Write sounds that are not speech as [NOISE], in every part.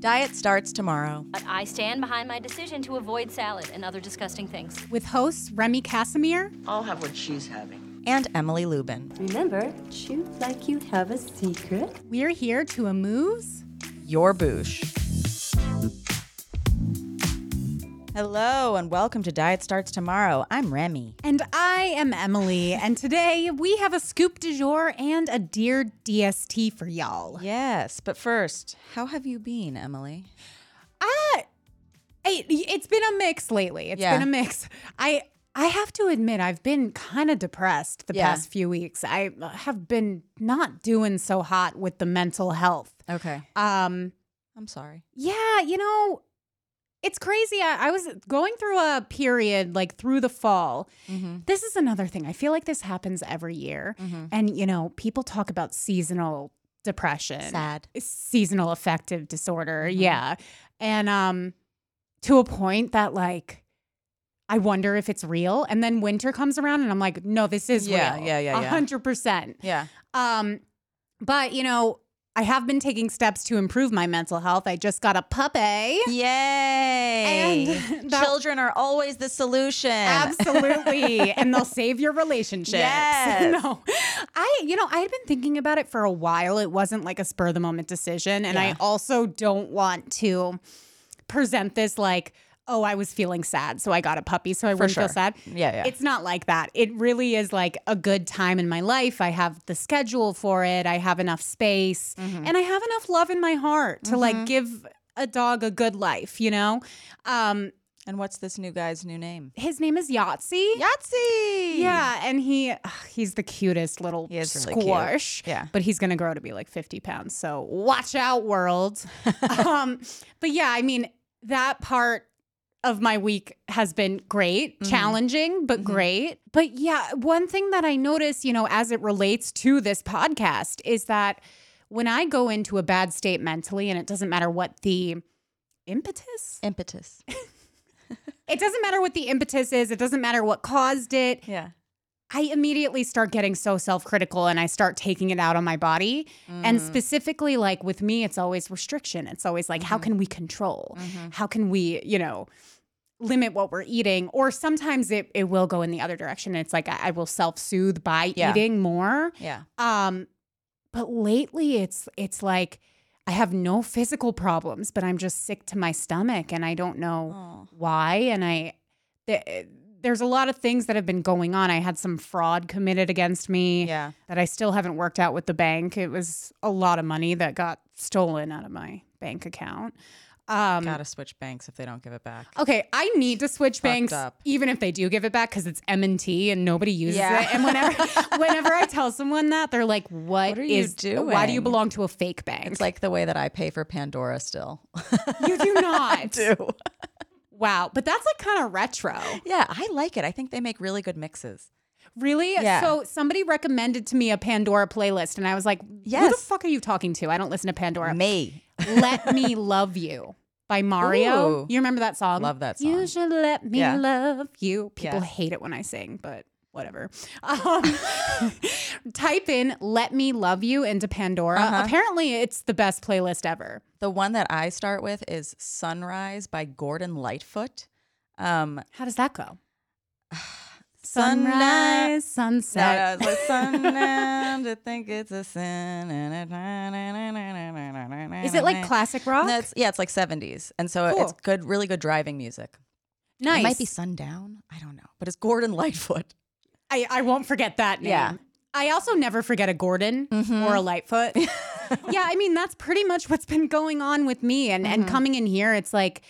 Diet starts tomorrow. But I stand behind my decision to avoid salad and other disgusting things. With hosts Remy Kassimir I'll have what she's having. And Emily Lubin. Remember, chew like you have a secret. We're here to amuse. Your boosh. Hello and welcome to Diet Starts Tomorrow. I'm Remy. And I am Emily. and today we have a scoop du jour and a Dear DST for y'all. Yes, but first, how have you been, Emily? Ah, it, it's been a mix lately. It's Yeah. been a mix. I I have to admit, I've been kind of depressed the Yeah. past few weeks. I have been not doing so hot with the mental health. Okay. Um, I'm sorry. Yeah, you know, it's crazy. I, I was going through a period like through the fall. Mm-hmm. This is another thing. I feel like this happens every year. And, you know, people talk about seasonal depression, Sad. seasonal affective disorder. Mm-hmm. Yeah. And um, to a point that, like, I wonder if it's real. And then winter comes around and I'm like, no, this is Yeah, real. yeah, yeah, yeah. 100%. Yeah. Um, but you know, I have been taking steps to improve my mental health. I just got a puppy. Yay. And [LAUGHS] Children are always the solution. Absolutely. [LAUGHS] and they'll save your relationships. [LAUGHS] Yes. No. I, you know, I had been thinking about it for a while. It wasn't like a spur of the moment decision. And I also don't want to present this like, oh, I was feeling sad. So I got a puppy. So I wouldn't sure. feel sad. Yeah, yeah. It's not like that. It really is like a good time in my life. I have the schedule for it. I have enough space Mm-hmm. and I have enough love in my heart to like give a dog a good life, you know? Um, And what's this new guy's new name? his name is Yahtzee. Yahtzee. Yeah, and he ugh, he's the cutest little is really squash. Yeah. but he's gonna grow to be like fifty pounds. So watch out, world. [LAUGHS] um, but yeah, I mean that part of my week has been great, Mm-hmm. challenging but great. But yeah, one thing that I notice, you know, as it relates to this podcast, is that when I go into a bad state mentally, and it doesn't matter what the impetus Impetus. [LAUGHS] it doesn't matter what the impetus is, it doesn't matter what caused it. Yeah. I immediately start getting so self critical and I start taking it out on my body. Mm. And specifically, like with me, it's always restriction. It's always like, Mm-hmm. how can we control? How can we, you know, limit what we're eating? Or sometimes it, it will go in the other direction. It's like I, I will self soothe by Yeah. eating more. Yeah. Um, but lately it's it's like I have no physical problems, but I'm just sick to my stomach and I don't know Oh. why. And I th- there's a lot of things that have been going on. I had some fraud committed against me Yeah. that I still haven't worked out with the bank. It was a lot of money that got stolen out of my bank account. Um, Gotta switch banks if they don't give it back. Okay, I need to switch banks, up. even if they do give it back, because it's M and T and nobody uses Yeah. it. And whenever, [LAUGHS] whenever I tell someone that, they're like, "What are you is? Why do you belong to a fake bank?" It's like the way that I pay for Pandora still. you do [LAUGHS] not. do. Wow, but that's like kind of retro. Yeah, I like it. I think they make really good mixes. Really? Yeah. So somebody recommended to me a Pandora playlist, and I was like, yes. "Who the fuck are you talking to? I don't listen to Pandora." Me. [LAUGHS] "Let Me Love You" by Mario. Ooh. You remember that song? Love that song. You should let me Yeah. love you. People hate it when I sing, but whatever. Um, type in "Let Me Love You" into Pandora. Uh-huh. Apparently, it's the best playlist ever. The one that I start with is Sunrise by Gordon Lightfoot. Um, How does that go? Sunrise. Sunset. No, no, it's like to think it's a sin. Is it like classic rock? That's yeah, it's like seventies, and so Cool. it's good, really good driving music. nice. It might be sundown. I don't know, but it's Gordon Lightfoot. I, I won't forget that name. Yeah. I also never forget a Gordon or a Lightfoot. [LAUGHS] yeah, I mean that's pretty much what's been going on with me and and coming in here it's like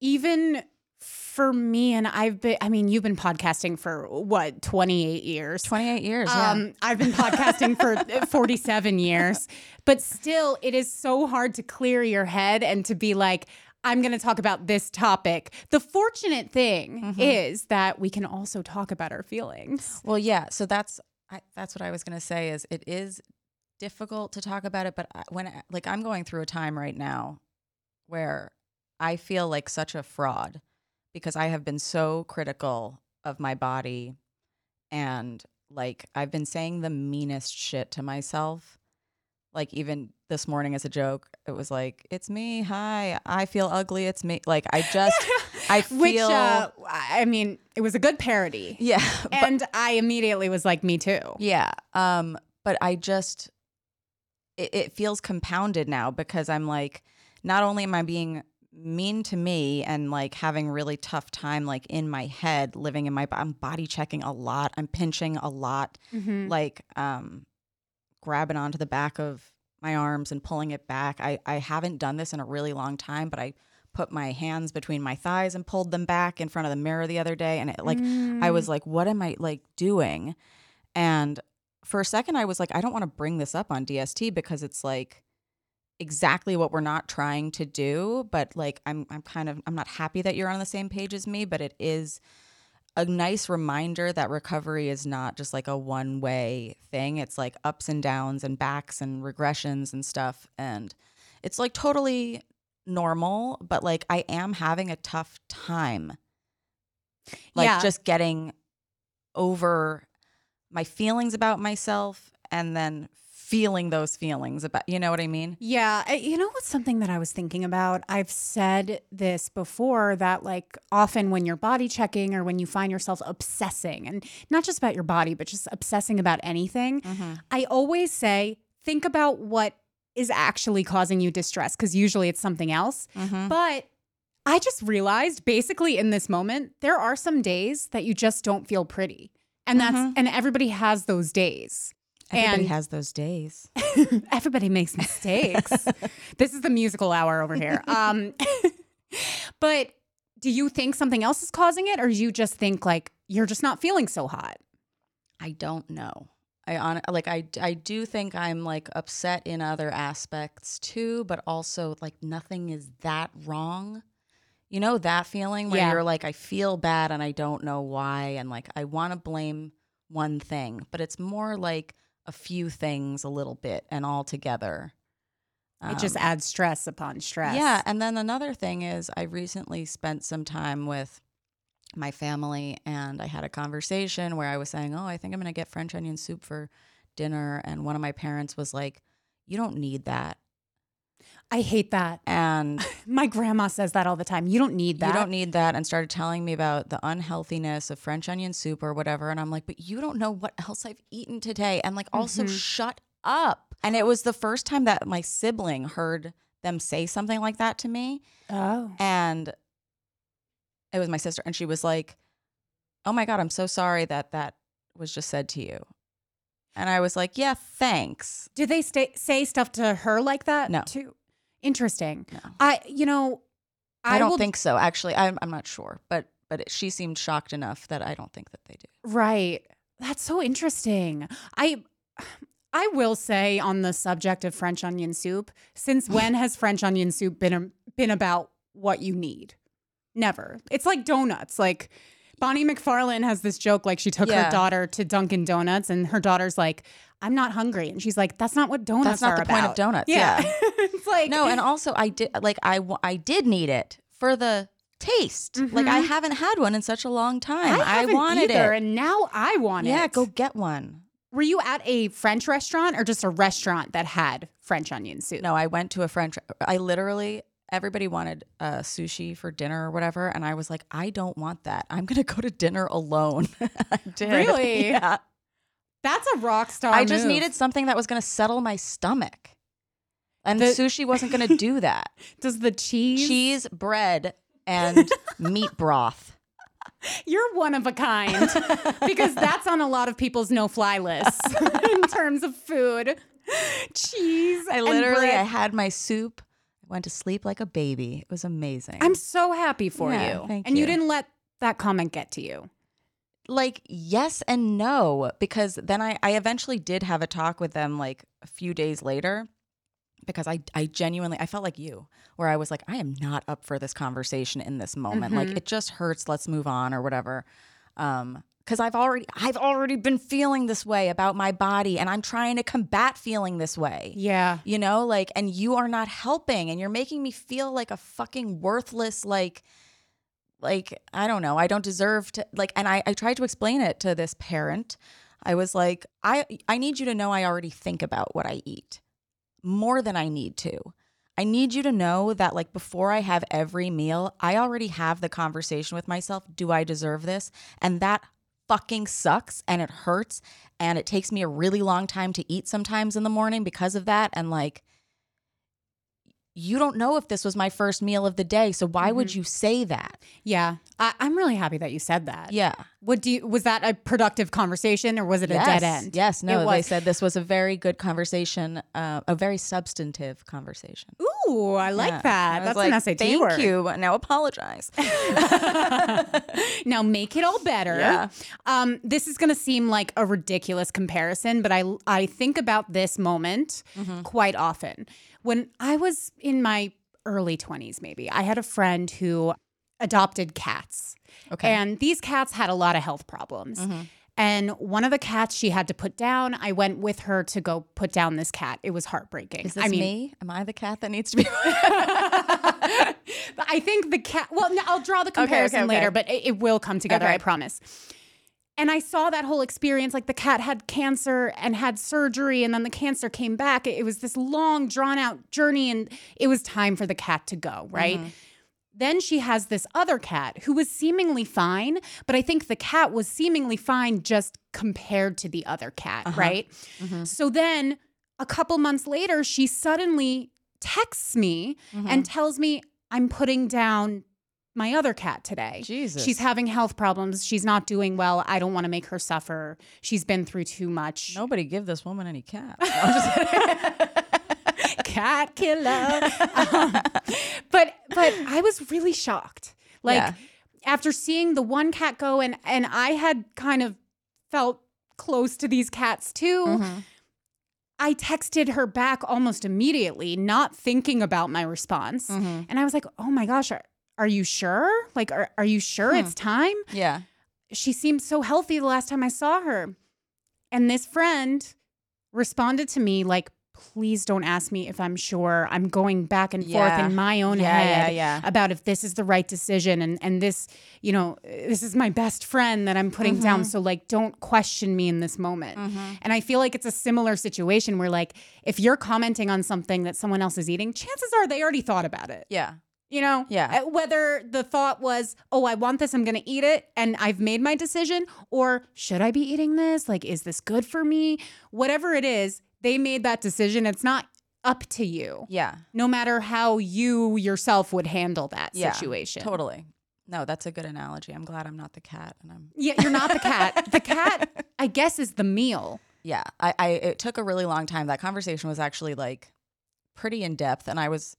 even For me, and I've been, I mean, you've been podcasting for what, 28 years? 28 years. Yeah. Um, I've been podcasting for [LAUGHS] 47 years, but still, it is so hard to clear your head and to be like, I'm going to talk about this topic. The fortunate thing Mm-hmm. is that we can also talk about our feelings. Well, yeah. So that's I, that's what I was gonna say. Is it is difficult to talk about it, but I- when I- like I'm going through a time right now where I feel like such a fraud because I have been so critical of my body and like I've been saying the meanest shit to myself. Like even this morning as a joke, it was like, "It's me. Hi, I feel ugly. It's me." Like I just, I [LAUGHS] feel, Which, uh, I mean, it was a good parody. yeah, [LAUGHS] but- And I immediately was like, me too. Yeah. Um, but I just it, it feels compounded now because I'm like, not only am I being mean to me and like having really tough time like in my head living in my I'm body checking a lot I'm pinching a lot Mm-hmm. like um grabbing onto the back of my arms and pulling it back I I haven't done this in a really long time but I put my hands between my thighs and pulled them back in front of the mirror the other day and it like I was mm. like, what am I like doing? And for a second, I was like, I don't want to bring this up on DST because it's like exactly what we're not trying to do. But like, I'm, I'm kind of, I'm not happy that you're on the same page as me, but it is a nice reminder that recovery is not just like a one way thing. It's like ups and downs and backs and regressions and stuff. And it's like totally normal, but like I am having a tough time like Yeah. just getting over my feelings about myself and then feeling those feelings about you know what I mean? Yeah, I- you know what's something that I was thinking about? I've said this before that like often when you're body checking or when you find yourself obsessing and not just about your body but just obsessing about anything, I always say think about what is actually causing you distress because usually it's something else. Mm-hmm. But I just realized basically in this moment there are some days that you just don't feel pretty. And that's and everybody has those days. Everybody and has those days. [LAUGHS] everybody makes mistakes. [LAUGHS] this is the musical hour over here. [LAUGHS] Um, but do you think something else is causing it, or you just think like you're just not feeling so hot? I don't know. I on like I I do think I'm like upset in other aspects too, but also like nothing is that wrong. You know that feeling where Yeah. you're like I feel bad and I don't know why and like I want to blame one thing, but it's more like a few things a little bit and all together. it just Um, adds stress upon stress. Yeah, and then another thing is I recently spent some time with my family and I had a conversation where I was saying, "Oh, I think I'm going to get French onion soup for dinner." And one of my parents was like, "You don't need that." I hate that. And [LAUGHS] My grandma says that all the time. You don't need that. you don't need that and started telling me about the unhealthiness of French onion soup or whatever and I'm like, "But you don't know what else I've eaten today." And like also mm-hmm. shut up. And it was the first time that my sibling heard them say something like that to me. Oh. and it was my sister and she was like oh my god i'm so sorry that that was just said to you and i was like yeah thanks Did they stay, say stuff to her like that? No. Too interesting. No. I, you know, i, don't will- think so actually I'm, I'm not sure but but it, she seemed shocked enough that i don't think that they do Right. That's so interesting. I I will say on the subject of French onion soup, since [LAUGHS] when has French onion soup been a, been about what you need? Never. It's like donuts. Like Bonnie McFarlane has this joke like she took Yeah. her daughter to Dunkin' Donuts and her daughter's like, "I'm not hungry." And she's like, "That's not what donuts That's not are the point of about." donuts, Yeah. yeah. [LAUGHS] it's like no and also i did like i i did need it for the taste like i mm-hmm. haven't had one in such a long time I, i, wanted either, it and now I want yeah it. Yeah, go get one Were you at a French restaurant or just a restaurant that had French onion soup? No, I went to a French. I literally everybody wanted uh, sushi for dinner or whatever, and I was like, I don't want that. I'm gonna go to dinner alone. [LAUGHS] I did. Really? [LAUGHS] Yeah. That's a rock star. I just move. needed something that was gonna settle my stomach, and The- sushi wasn't gonna [LAUGHS] do that. Does the cheese? Cheese, bread, and meat broth. You're one of a kind because that's on a lot of people's no-fly lists in terms of food. Cheese. I literally, I had my soup. Went to sleep like a baby. It was amazing. I'm so happy for Yeah, you. thank and you you. didn't let that comment get to you. like yes and no because then I, I eventually did have a talk with them like a few days later because I, I genuinely I felt like you where I was like I am not up for this conversation in this moment like it just hurts let's move on or whatever um because I've already I've already been feeling this way about my body and I'm trying to combat feeling this way. Yeah. you know like and you are not helping and you're making me feel like a fucking worthless like like i don't know i don't deserve to like and i i tried to explain it to this parent. I was like i i need you to know i already think about what i eat more than i need to. I need you to know that like before i have every meal i already have the conversation with myself do i deserve this? And that fucking sucks and it hurts and it takes me a really long time to eat sometimes in the morning because of that. And like you don't know if this was my first meal of the day so why would you say that Yeah. I, I'm really happy that you said that. yeah What do you was that a productive conversation or was it a dead end? yes no they said this was a very good conversation uh, a very substantive conversation Ooh, I like Yeah. that. I That's like, an SAT thank word. you now apologize [LAUGHS] [LAUGHS] now make it all better. Yeah. Um, this is going to seem like a ridiculous comparison, but I I think about this moment Mm-hmm. quite often. When I was in my early 20s maybe, I had a friend who adopted cats. Okay. Mm-hmm. And these cats had a lot of health problems. And one of the cats she had to put down, I went with her to go put down this cat. It was heartbreaking. is this I mean, me am i the cat that needs to be [LAUGHS] I think the cat. Well, no, I'll draw the comparison okay. later, but it, it will come together. Okay. I promise. And I saw that whole experience. Like the cat had cancer and had surgery, and then the cancer came back. It, was this long, drawn out journey, and it was time for the cat to go. Right. Mm-hmm. Then she has this other cat who was seemingly fine, but I think the cat was seemingly fine just compared to the other cat. Uh-huh. Right. Mm-hmm. So then a couple months later, she suddenly texts me mm-hmm. and tells me I'm putting down my other cat today. Jesus. She's having health problems. She's not doing well. I don't want to make her suffer. She's been through too much. nobody give this woman any cat [LAUGHS] No, I'm just kidding. [LAUGHS] cat killer. Um, but but I was really shocked. Like Yeah. after seeing the one cat go and and I had kind of felt close to these cats too. Mm-hmm. I texted her back almost immediately, not thinking about my response. Mm-hmm. And I was like, "Oh my gosh, are, are you sure? Like are are you sure Hmm. it's time?" yeah she seemed so healthy the last time I saw her. And this friend responded to me like, please don't ask me if I'm sure. I'm going back and forth in my own Yeah, yeah, head yeah. about if this is the right decision and and this, you know, this is my best friend that I'm putting Mm-hmm. down. So like don't question me in this moment. And I feel like it's a similar situation where like if you're commenting on something that someone else is eating, chances are they already thought about it. yeah You know, Yeah. Uh, Whether the thought was, "Oh, I want this. I'm going to eat it," and I've made my decision, or should I be eating this? Like, is this good for me? Whatever it is, they made that decision. It's not up to you. yeah No matter how you yourself would handle that yeah situation. totally no that's a good analogy i'm glad i'm not the cat and i'm Yeah, you're not the cat. the [LAUGHS] cat, I guess, is the meal. yeah I, I it took a really long time that conversation was actually like pretty in depth and i was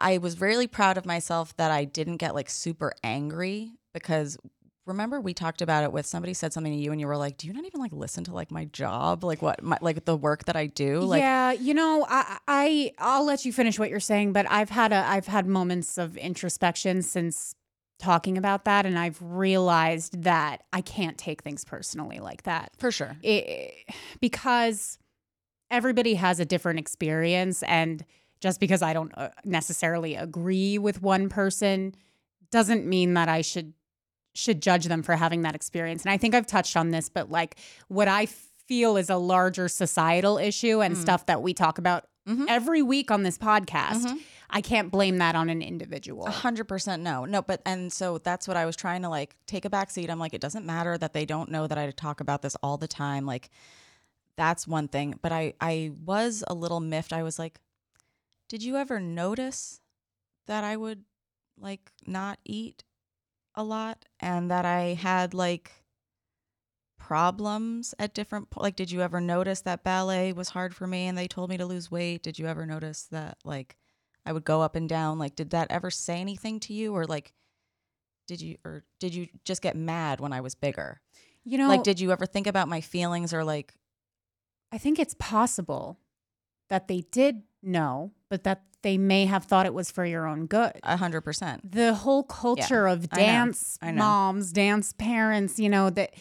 i was really proud of myself that i didn't get like super angry because remember we talked about it with somebody said something to you and you were like do you not even like listen to like my job? Like what my like the work that i do? Like yeah, you know, I, I I'll let you finish what you're saying, but I've had a I've had moments of introspection since talking about that, and I've realized that I can't take things personally like that. for sure. It, because everybody has a different experience, and just because I don't uh, necessarily agree with one person doesn't mean that I should should judge them for having that experience. And I think I've touched on this, but like what I feel is a larger societal issue and stuff that we talk about Mhm. every week on this podcast. Mhm. I can't blame that on an individual. A hundred percent no. No, but and so that's what I was trying to like take a back seat. I'm like, it doesn't matter that they don't know that I talk about this all the time. Like that's one thing. But I I was a little miffed. I was like, did you ever notice that I would like not eat a lot and that I had like problems at different po- like did you ever notice that ballet was hard for me and they told me to lose weight? Did you ever notice that like I would go up and down. Like, did that ever say anything to you, or like, did you, or did you just get mad when I was bigger? You know, like, did you ever think about my feelings, or like, I think it's possible that they did know, but that they may have thought it was for your own good. a hundred percent? the whole culture of I know. dance I know. moms, dance parents, you know, that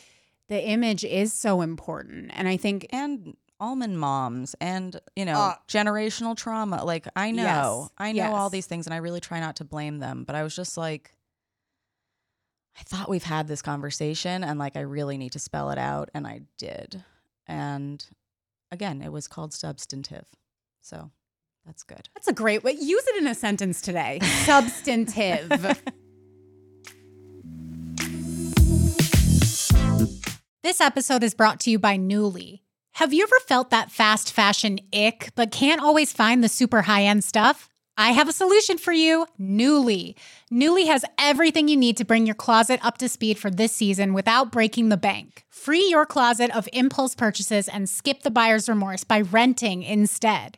the image is so important. And I think And almond moms, and you know, Uh, generational trauma. Like, I know, Yes, I know all these things, and I really try not to blame them. But I was just like. I thought we've had this conversation and like I really need to spell it out and I did. And again, it was called substantive. So that's good. that's a great way. Use it in a sentence today. [LAUGHS] Substantive. This episode is brought to you by Nuuly. Have you ever felt that fast fashion ick, but can't always find the super high end stuff? I have a solution for you Nuuly. Nuuly has everything you need to bring your closet up to speed for this season without breaking the bank. Free your closet of impulse purchases and skip the buyer's remorse by renting instead.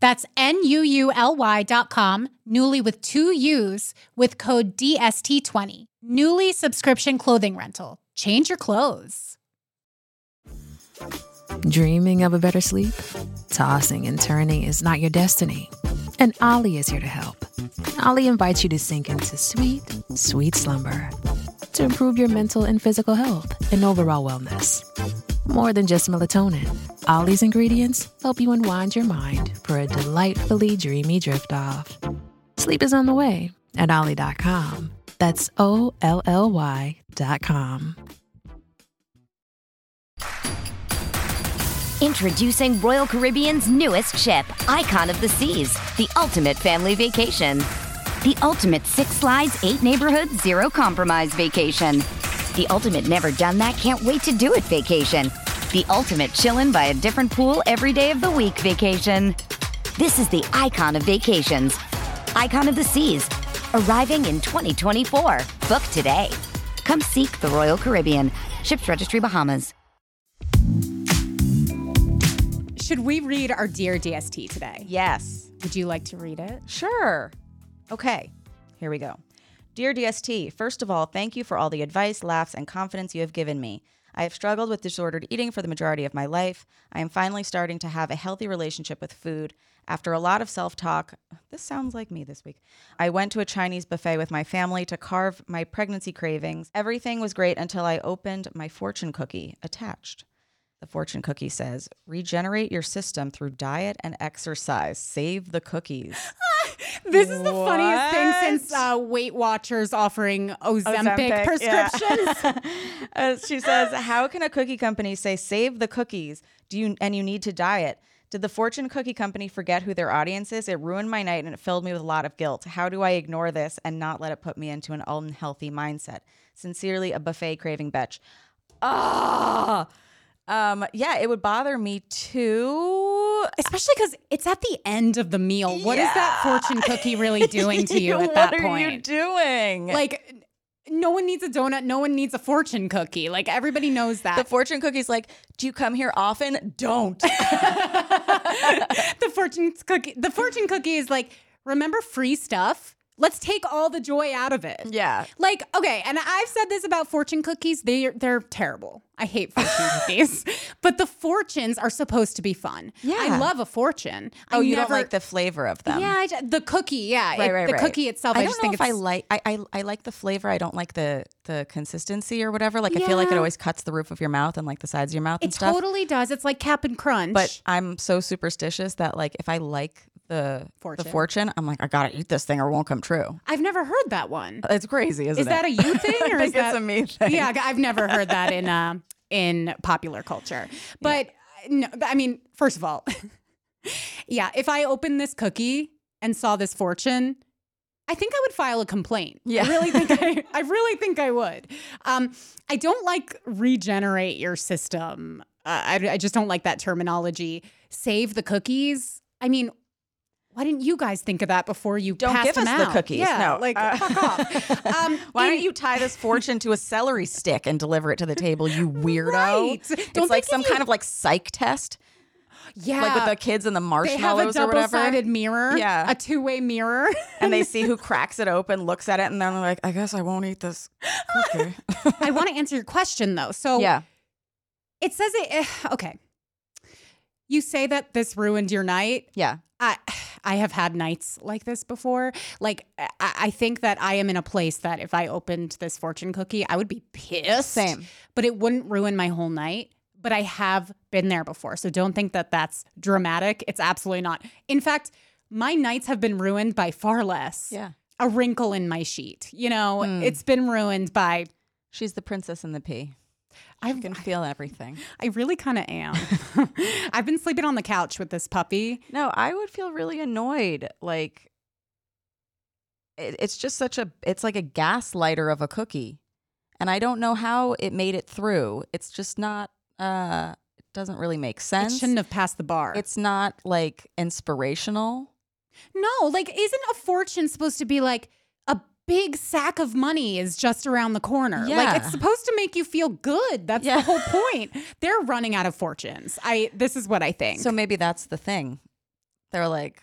That's N-U-U-L-Y dot com, Nuuly with two U's with code DST20. Nuuly subscription clothing rental. Change your clothes. Dreaming of a better sleep? Tossing and turning is not your destiny. And OLLY is here to help. OLLY invites you to sink into sweet, sweet slumber to improve your mental and physical health and overall wellness. More than just melatonin, OLLY's ingredients help you unwind your mind for a delightfully dreamy drift off. Sleep is on the way at OLLY.com. That's O L L Y.com. Introducing Royal Caribbean's newest ship, Icon of the Seas, the ultimate family vacation. The ultimate six slides, eight neighborhoods, zero compromise vacation. The ultimate never done that, can't wait to do it vacation. The ultimate chillin' by a different pool every day of the week vacation. This is the icon of vacations, Icon of the Seas, arriving in 2024. Book today. Come seek the Royal Caribbean. Ships Registry Bahamas. Should we read our Dear DST today? Yes. Would you like to read it? Sure. Okay, here we go. Dear DST, first of all, thank you for all the advice, laughs, and confidence you have given me. I have struggled with disordered eating for the majority of my life. I am finally starting to have a healthy relationship with food. After a lot of self talk, this sounds like me this week. I went to a Chinese buffet with my family to carve my pregnancy cravings. Everything was great until I opened my fortune cookie attached. The fortune cookie says, regenerate your system through diet and exercise. Save the cookies. [LAUGHS] This is the funniest thing What? since uh, Weight Watchers offering Ozempic, Ozempic, prescriptions. [LAUGHS] Uh, she says, "How can a cookie company say save the cookies? Do you and you need to diet? Did the Fortune Cookie Company forget who their audience is? It ruined my night and it filled me with a lot of guilt. How do I ignore this and not let it put me into an unhealthy mindset? Sincerely, a buffet craving bitch." Ah, um, yeah, it would bother me too. Especially because it's at the end of the meal. What is that fortune cookie really [LAUGHS] doing to you at that point? what are you doing? Like, no one needs a donut. No one needs a fortune cookie. Like, everybody knows that. the fortune cookie's like, "Do you come here often? Don't." [LAUGHS] [LAUGHS] the fortune cookie the fortune cookie is like remember free stuff Let's take all the joy out of it. Yeah. Like, okay, and I've said this about fortune cookies. They they're terrible. I hate fortune [LAUGHS] cookies. But the fortunes are supposed to be fun. Yeah. I love a fortune. Oh, I you never, don't like the flavor of them. Yeah, I the cookie, yeah. Right, it- right, the right. cookie itself, I, I don't just know think if I like. I, I I like the flavor. I don't like the the consistency or whatever. Like I feel like it always cuts the roof of your mouth and like the sides of your mouth and it stuff. totally does. It's like Cap'n Crunch. but I'm so superstitious that like if I like the Fortune. the fortune, I'm like I gotta eat this thing or it won't come true. I've never heard that one. It's crazy, isn't Is it? that a you thing [LAUGHS] or is that a me thing. Yeah, I've never heard that in uh, in popular culture. [LAUGHS] But uh, no, I mean, first of all, [LAUGHS] yeah, if I opened this cookie and saw this fortune, I think I would file a complaint. Yeah. I really think I, I really think I would. Um, I don't like regenerate your system. Uh, I, I just don't like that terminology. Save the cookies. I mean, why didn't you guys think of that before you Don't give us them the cookies. Yeah, No. like Uh, fuck off. [LAUGHS] Um, Why in- don't you tie this fortune to a celery stick and deliver it to the table, you [LAUGHS] weirdo? Right. It's Don't like some you- kind of like psych test, Yeah, like with the kids and the marshmallows they have a or whatever. double-sided mirror. Yeah. a two-way mirror. [LAUGHS] and they see who cracks it open, looks at it, and then they're like, I guess I won't eat this cookie. I want to answer your question though. So yeah. it says it. eh, Okay, you say that this ruined your night. Yeah. I I have had nights like this before. Like I, I think that I am in a place that if I opened this fortune cookie, I would be pissed. Same. but it wouldn't ruin my whole night. But I have been there before, so don't think that that's dramatic. It's absolutely not. In fact, my nights have been ruined by far less. Yeah. a wrinkle in my sheet. You know, Hmm. it's been ruined by. She's the princess in the pea. I can feel everything. I really kind of am. [LAUGHS] I've been sleeping on the couch with this puppy. No, I would feel really annoyed. Like, it, it's just such a, it's like a gaslighter of a cookie. And I don't know how it made it through. It's just not, uh, it doesn't really make sense. It shouldn't have passed the bar. It's not like inspirational. no, like, isn't a fortune supposed to be like big sack of money is just around the corner? Like, it's supposed to make you feel good. That's Yeah. the whole [LAUGHS] point. They're running out of fortunes. I. This is what I think. So maybe that's the thing. They're like,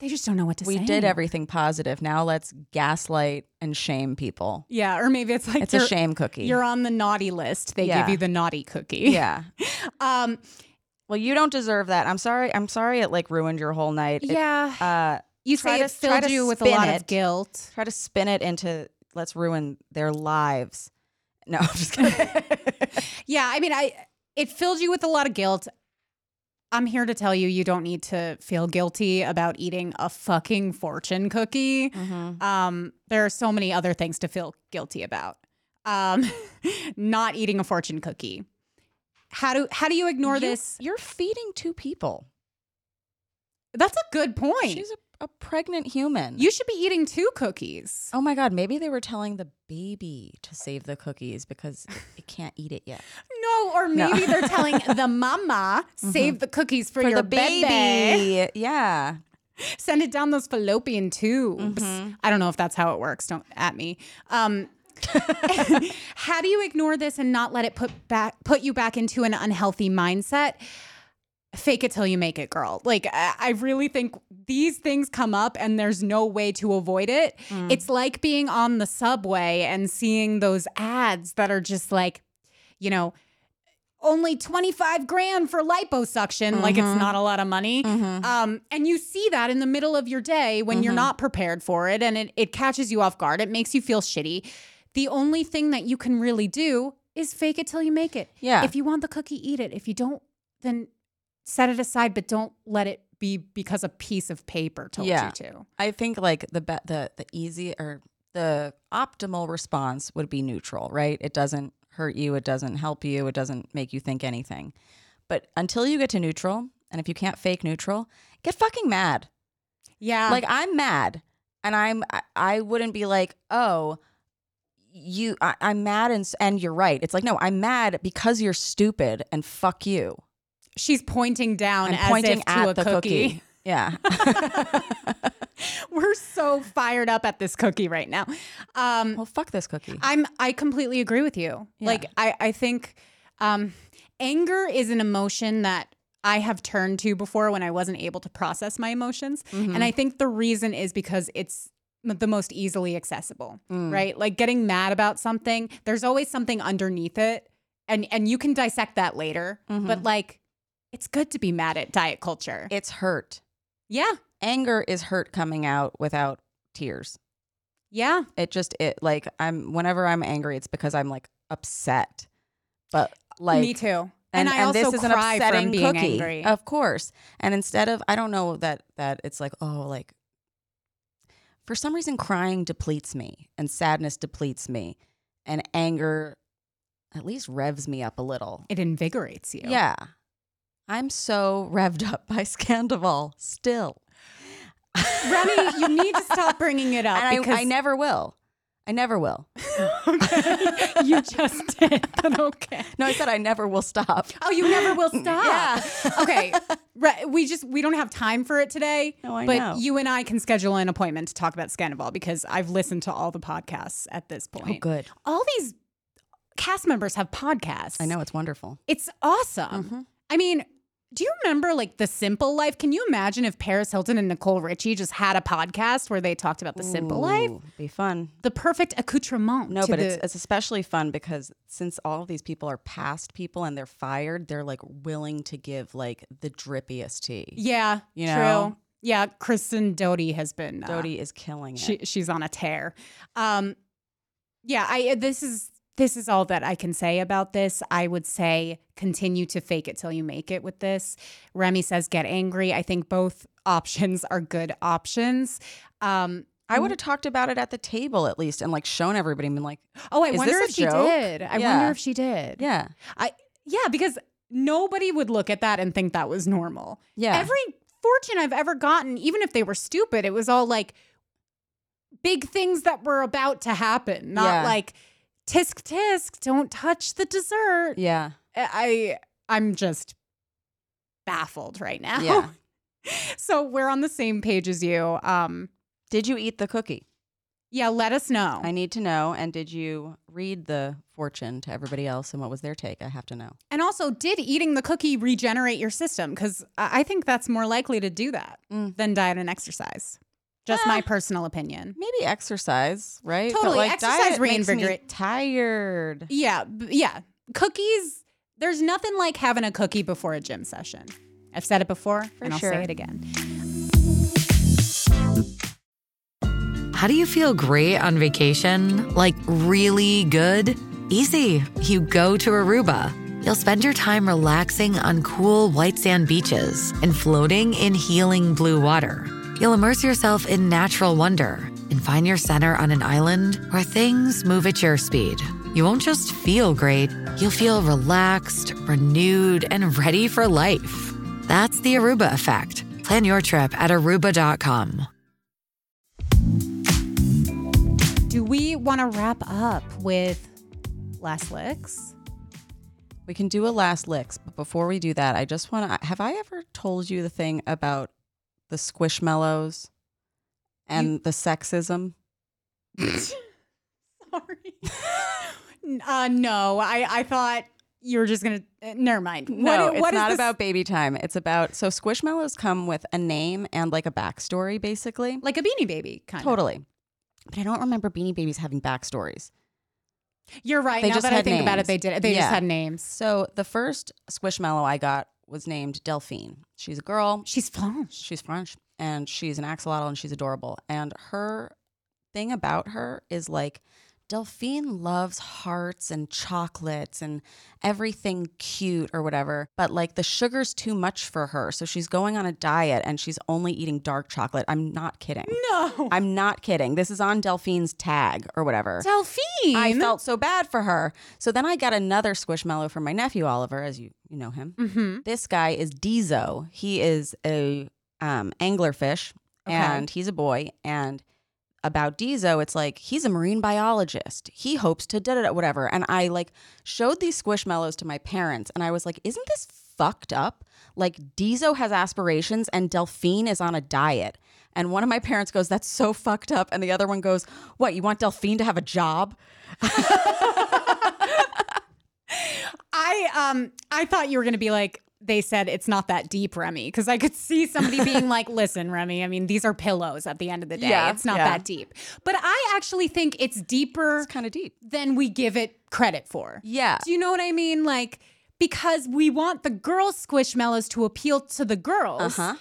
they just don't know what to we say. We did everything positive. Now let's gaslight and shame people. Yeah, or maybe it's like It's a shame cookie. You're on the naughty list. They Yeah. give you the naughty cookie. [LAUGHS] yeah. [LAUGHS] Um. Well, you don't deserve that. I'm sorry. I'm sorry it like ruined your whole night. It- Yeah. uh, you try say to- it filled you with a lot of guilt. try to spin it into let's ruin their lives. No, [LAUGHS] I'm just kidding. [LAUGHS] Yeah, I mean, I it filled you with a lot of guilt. I'm here to tell you, you don't need to feel guilty about eating a fucking fortune cookie. Mm-hmm. Um, there are so many other things to feel guilty about. Um, [LAUGHS] not eating a fortune cookie. How do how do you ignore You- this? You're feeding two people. That's a good point. She's a, a pregnant human. you should be eating two cookies. Oh my god, maybe they were telling the baby to save the cookies because it can't eat it yet. No, or No. maybe they're telling [LAUGHS] the mama save the cookies for, For your the baby. baby. [LAUGHS] Yeah. Send it down those fallopian tubes. Mm-hmm. I don't know if that's how it works. Don't at me. Um, [LAUGHS] how do you ignore this and not let it put back put you back into an unhealthy mindset? Fake it till you make it, girl. Like I really think these things come up and there's no way to avoid it. Mm. It's like being on the subway and seeing those ads that are just like, you know, only 25 grand for liposuction, like Mm-hmm. it's not a lot of money. Um, and you see that in the middle of your day when Mm-hmm. you're not prepared for it and it, it catches you off guard. It makes you feel shitty. The only thing that you can really do is fake it till you make it. Yeah. If you want the cookie, eat it. If you don't, then set it aside, but don't let it be because a piece of paper told Yeah. you to. I think like the be- the the easy or the optimal response would be neutral, right? It doesn't hurt you, it doesn't help you, it doesn't make you think anything. But until you get to neutral, and if you can't fake neutral, get fucking mad. Yeah. like I'm mad, and I'm I, wouldn't be like, oh, you, I, I'm mad, and and you're right. It's like no, I'm mad because you're stupid, and fuck you. She's pointing down as pointing if to at a the cookie. cookie. Yeah. [LAUGHS] We're so fired up at this cookie right now. Um, well, fuck this cookie. I'm I completely agree with you. Like I I think um anger is an emotion that I have turned to before when I wasn't able to process my emotions. Mm-hmm. And I think the reason is because it's the most easily accessible, Mm. right? Like getting mad about something, there's always something underneath it. And and you can dissect that later. Mm-hmm. But like it's good to be mad at diet culture. It's hurt. yeah. Anger is hurt coming out without tears. Yeah. It just it like I'm whenever I'm angry, it's because I'm like upset. But like Me too. And, I also this is an upsetting from being cookie, angry. of course. And instead of, I don't know that that it's like, oh, like for some reason, crying depletes me, and sadness depletes me, and anger at least revs me up a little. it invigorates you. Yeah, I'm so revved up by [LAUGHS] Scandoval still, Remy, you need to stop bringing it [LAUGHS] up and because I, I never will. I never will. [LAUGHS] okay. you just did. But okay. No, I said I never will stop. Oh, you never will stop. Yeah. okay. Re- we just we don't have time for it today. No, I but know. you and I can schedule an appointment to talk about Scandoval because I've listened to all the podcasts at this point. Oh, good. All these cast members have podcasts. I know it's wonderful. It's awesome. Mm-hmm. I mean, do you remember like the simple life? Can you imagine if Paris Hilton and Nicole Richie just had a podcast where they talked about the simple life? Be fun. The perfect accoutrement. No, but the- it's it's especially fun because since all of these people are past people and they're fired, they're like willing to give like the drippiest tea. yeah, You true. Yeah, Kristen Doute has been uh, Doute is killing it. she she's on a tear. Um, yeah, I this is this is all that I can say about this. I would say continue to fake it till you make it with this. Remy says get angry. I think both [LAUGHS] options are good options. Um, I would have talked about it at the table at least and like shown everybody and been like, oh, I Is wonder if she joke? did. I Yeah. wonder if she did. yeah, I yeah, because nobody would look at that and think that was normal. yeah, Every fortune I've ever gotten, even if they were stupid, it was all like big things that were about to happen, not Yeah. like tisk tisk, don't touch the dessert. yeah, I I'm just baffled right now. yeah. [LAUGHS] so we're on the same page as you. Um Did you eat the cookie? yeah, let us know. I need to know. And did you read the fortune to everybody else and what was their take? I have to know. and also, did eating the cookie regenerate your system? Because I think that's more likely to do that Mm. than diet and exercise. Just my eh, personal opinion. Maybe exercise, right? Totally, But like exercise diet makes me reinvigorate- tired. Yeah, b- yeah. Cookies. There's nothing like having a cookie before a gym session. I've said it before, and I'll say it again. How do you feel great on vacation? Like really good? Easy. You go to Aruba. You'll spend your time relaxing on cool white sand beaches and floating in healing blue water. You'll immerse yourself in natural wonder and find your center on an island where things move at your speed. You won't just feel great, you'll feel relaxed, renewed, and ready for life. That's the Aruba effect. Plan your trip at aruba.com. Do we want to wrap up with last licks? We can do a last licks, but before we do that, I just want to. Have I ever told you the thing about the squishmallows and the sexism? [LAUGHS] Sorry. uh, no, I, I thought you were just gonna. Uh, never mind. No, What- it's what is not this- about baby time. It's about so squishmallows come with a name and like a backstory, basically. like a beanie baby kind Totally. But I don't remember Beanie Babies having backstories. You're right. They now just that I had think about it, names. they did. They Yeah. just had names. So the first squishmallow I got was named Delphine. She's a girl. She's French. She's French and she's an axolotl and she's adorable. And her thing about her is like Delphine loves hearts and chocolates and everything cute or whatever, but like the sugar's too much for her. So she's going on a diet and she's only eating dark chocolate. I'm not kidding. No, I'm not kidding. This is on Delphine's tag or whatever. Delphine. I felt so bad for her. So then I got another squishmallow from my nephew Oliver, as you you know him. Mm-hmm. This guy is Dizo. He is a um, anglerfish, Okay. and he's a boy. And about Dizo, it's like he's a marine biologist. He hopes to da da da whatever. And I like showed these squishmallows to my parents, and I was like, "Isn't this fucked up? Like Dizo has aspirations, and Delphine is on a diet." And one of my parents goes, "That's so fucked up," and the other one goes, "What? You want Delphine to have a job?" [LAUGHS] I um I thought you were gonna be like they said it's not that deep, Remy, because I could see somebody being like, [LAUGHS] "Listen, Remy, I mean, these are pillows at the end of the day. Yeah, it's not yeah. that deep." But I actually think it's deeper It's kind of deep. than we give it credit for. Yeah. Do you know what I mean? Like because we want the girls squishmallows to appeal to the girls. Uh-huh.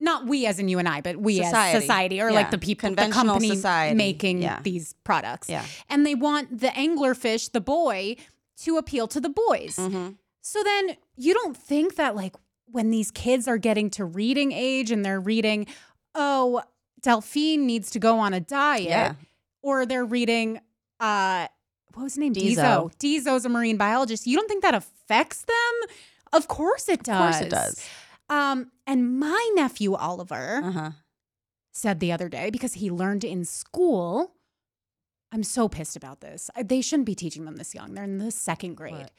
Not we as in you and I, but we Society. as society or Yeah. like the people, the company society. making Yeah. these products. Yeah. And they want the anglerfish, the boy, to appeal to the boys. Mm-hmm. So then you don't think that like when these kids are getting to reading age and they're reading, oh, Delphine needs to go on a diet, Yeah. or they're reading, uh, what was his name? Dieso. Dieso's a marine biologist. You don't think that affects them? Of course it does. Of course it does. Um, and my nephew Oliver Uh-huh. said the other day because he learned in school. I'm so pissed about this. They shouldn't be teaching them this young. They're in the second grade. What?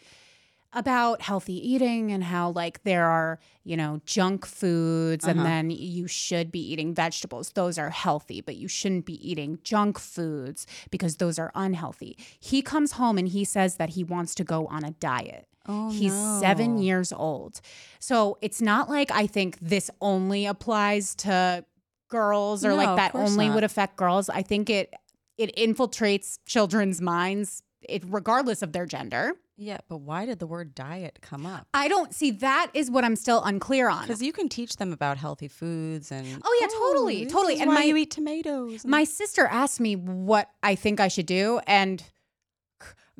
About healthy eating and how, like, there are, you know, junk foods, and Uh-huh. then you should be eating vegetables. Those are healthy, but you shouldn't be eating junk foods because those are unhealthy. He comes home and he says that he wants to go on a diet. Oh, He's seven years old. So it's not like I think this only applies to girls or No, like that only not. would affect girls. I think it it infiltrates children's minds it, regardless of their gender. Yeah, but why did the word diet come up? I don't see that is what I'm still unclear on. Because you can teach them about healthy foods and Oh, yeah, totally, this totally. is And why my- you eat tomatoes. My sister asked me what I think I should do and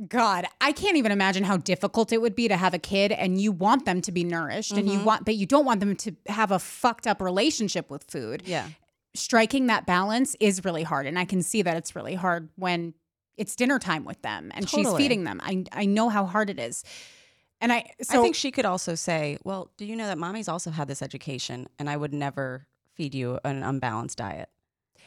God, I can't even imagine how difficult it would be to have a kid and you want them to be nourished and you mm-hmm. want but you don't want them to have a fucked up relationship with food. yeah, Striking that balance is really hard and I can see that it's really hard when it's dinner time with them and she's feeding them. I I know how hard it is. And I so I think she could also say, "Well, do you know that mommy's also had this education, and I would never feed you an unbalanced diet."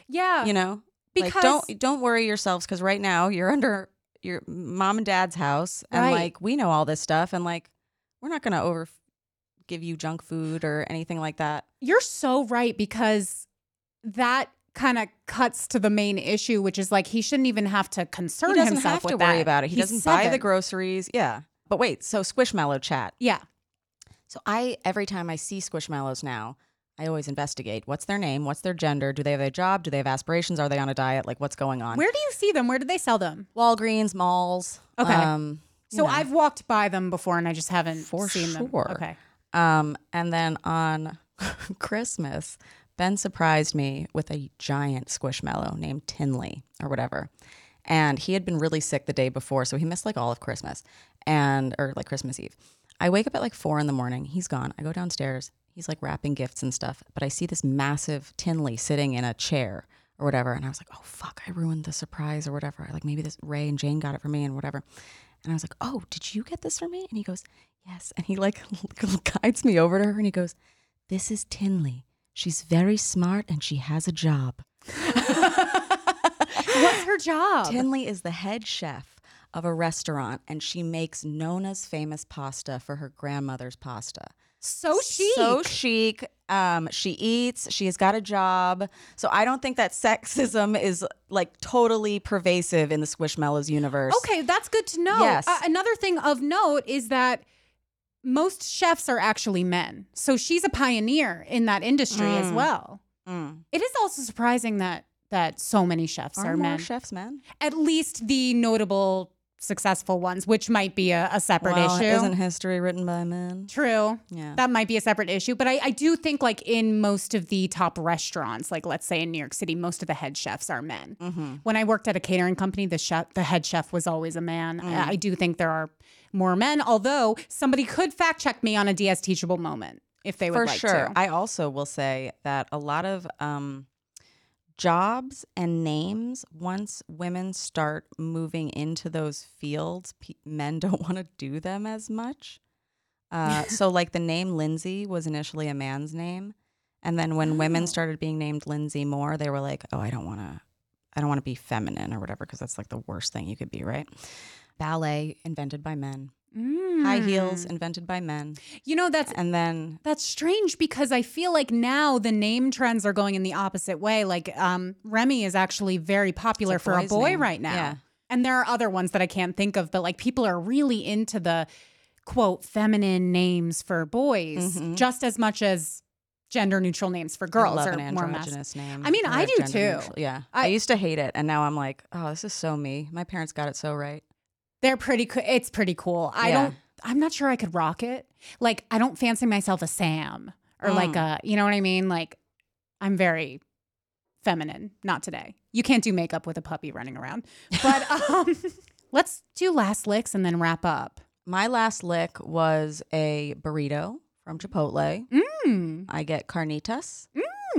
yeah, You know, because like, don't don't worry yourselves because right now you're under your mom and dad's house, and Right. like we know all this stuff, and like we're not gonna over give you junk food or anything like that. You're so right because that kind of cuts to the main issue, which is like he shouldn't even have to concern himself with that. he doesn't have to worry that. about it. He He's doesn't buy the groceries. Yeah, but wait, so Squishmallow chat. Yeah. So I every time I see Squishmallows now, I always investigate. What's their name? What's their gender? Do they have a job? Do they have aspirations? Are they on a diet? Like what's going on? Where do you see them? Where do they sell them? Walgreens, malls. Okay. Um, So know. I've walked by them before and I just haven't For seen them. Okay. Um, and then on [LAUGHS] Christmas, Ben surprised me with a giant squishmallow named Tinley or whatever. And he had been really sick the day before, so he missed like all of Christmas and or like Christmas Eve. I wake up at like four in the morning. He's gone. I go downstairs. He's like wrapping gifts and stuff. But I see this massive Tinley sitting in a chair or whatever. And I was like, oh fuck, I ruined the surprise or whatever. Like maybe this Ray and Jane got it for me and whatever. And I was like, oh, did you get this for me? And he goes, yes. And he like [LAUGHS] guides me over to her and he goes, this is Tinley. She's very smart and she has a job. [LAUGHS] What's her job? Tinley is the head chef of a restaurant and she makes Nona's famous pasta for her grandmother's pasta. so chic. So chic. Um, she eats. She has got a job. So I don't think that sexism is like totally pervasive in the Squishmallows universe. okay, that's good to know. Yes. Uh, another thing of note is that most chefs are actually men. So she's a pioneer in that industry as Mm. well. Mm. It is also surprising that that so many chefs Are, are, more men. chefs men? At least the notable successful ones, which might be a, a separate well, issue. Isn't history written by men? True. Yeah. That might be a separate issue. But I, I do think, like, in most of the top restaurants, like, let's say in New York City, most of the head chefs are men. mm-hmm. When I worked at a catering company, the chef, the head chef was always a man. Mm. I I do think there are more men, although somebody could fact check me on a DS teachable moment if they would For like sure. to. I also will say that a lot of um, jobs and names, once women start moving into those fields, pe- men [LAUGHS] don't want to do them as much. Uh, [LAUGHS] so, like the name Lindsay was initially a man's name. And then when Oh. women started being named Lindsay more, they were like, oh, I don't want to. I don't want to be feminine or whatever because that's like the worst thing you could be, right? Ballet invented by men. High heels Mm. invented by men. You know, that's And then That's strange because I feel like now the name trends are going in the opposite way. Like um, Remy is actually very popular a for a boy name. right now. Yeah. And there are other ones that I can't think of, but like people are really into the quote feminine names for boys Mhm. just as much as gender neutral names for girls I love an more androgynous name. I mean, I, I do too. neutral- Yeah, I- I, used to hate it, and now I'm like, oh, this is so me. My parents got it so right. They're pretty cool. it's pretty cool. I Yeah. don't I'm not sure I could rock it. Like I don't fancy myself a Sam or like Mm. a you know what I mean? Like I'm very feminine. Not today. You can't do makeup with a puppy running around. But [LAUGHS] um let's do last licks and then wrap up. My last lick was a burrito from Chipotle. Mm. I get carnitas.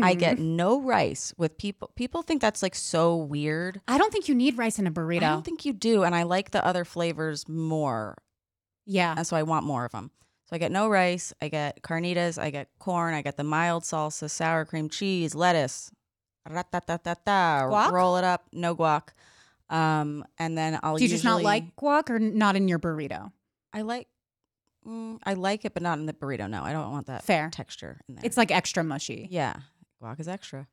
I get no rice with people. People think that's like so weird. I don't think you need rice in a burrito. I don't think you do, and I like the other flavors more, yeah. and so I want more of them. So I get no rice. I get carnitas. I get corn. I get the mild salsa, sour cream, cheese, lettuce. Ra-ta-ta-ta-ta. Guac? Roll it up. No guac. Um, and then I'll. Do you just not like guac or not in your burrito? I like. Mm, I like it, but not in the burrito. No, I don't want that Fair. texture in there. It's like extra mushy. yeah, guac is extra.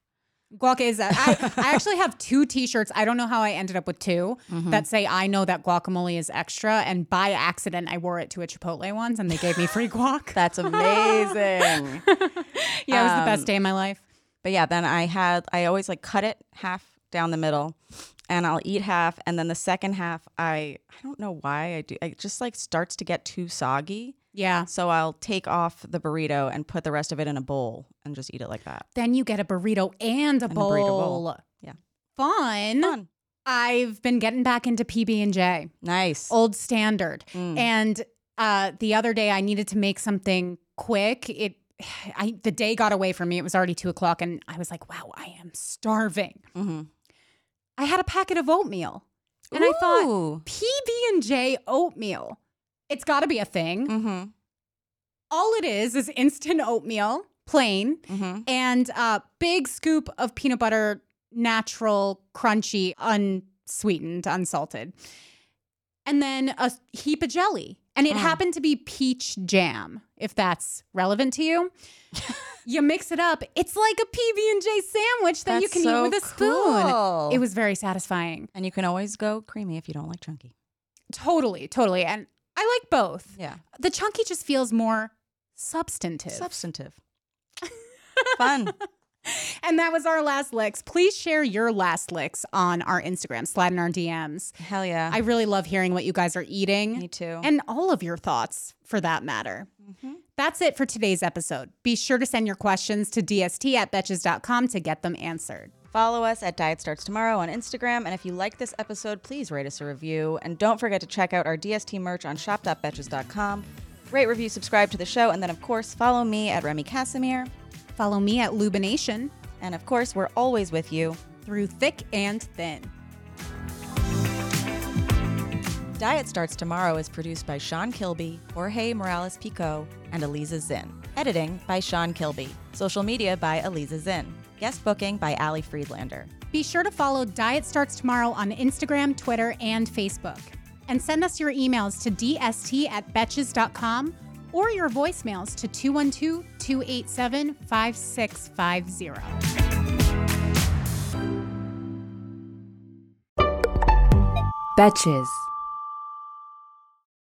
Guac is. I, I actually have two T-shirts. I don't know how I ended up with 2 Mm-hmm. that say "I know that guacamole is extra," and by accident I wore it to a Chipotle once, and they gave me free guac. [LAUGHS] That's amazing. [LAUGHS] yeah, it was the best Um, day of my life. But yeah, then I had I always like cut it half down the middle, and I'll eat half, and then the second half I I don't know why I do it just like starts to get too soggy, Yeah. so I'll take off the burrito and put the rest of it in a bowl and just eat it like that. Then you get a burrito and a And a bowl. burrito bowl. Yeah. Fun. Fun, I've been getting back into PB and J. nice. old standard. Mm. And uh, the other day, I needed to make something quick. It, [SIGHS] I the day got away from me. It was already two o'clock, and I was like, "Wow, I am starving." hmm I had a packet of oatmeal, and I thought PB and J oatmeal. It's got to be a thing. Mm-hmm. All it is is instant oatmeal, plain, Mm-hmm. and a big scoop of peanut butter, natural, crunchy, unsweetened, unsalted. And then a heap of jelly. And it Mm. happened to be peach jam, if that's relevant to you. [LAUGHS] you mix it up. It's like a PB&J sandwich that you can so eat with a spoon. cool. It was very satisfying. And you can always go creamy if you don't like chunky. Totally, totally. And I like both. Yeah. The chunky just feels more substantive. Substantive. [LAUGHS] Fun. And that was our last licks. Please share your last licks on our Instagram, slide in our DMs. Hell yeah. I really love hearing what you guys are eating. Me too. And all of your thoughts for that matter. Mm-hmm. That's it for today's episode. Be sure to send your questions to dst at betches.com to get them answered. Follow us at Diet Starts Tomorrow on Instagram. And if you like this episode, please rate us a review. And don't forget to check out our DST merch on shop.betches.com. Rate, review, subscribe to the show. And then, of course, follow me at Remy Kassimir. Follow me at Lubination And of course, we're always with you. through thick and thin. Diet Starts Tomorrow is produced by Sean Kilby, Jorge Morales Pico, and Eliza Zinn. Editing by Sean Kilby. Social media by Eliza Zinn. Guest booking by Ali Friedlander. Be sure to follow Diet Starts Tomorrow on Instagram, Twitter, and Facebook. And send us your emails to dst at betches.com or your voicemails to 212 287 5650. Betches.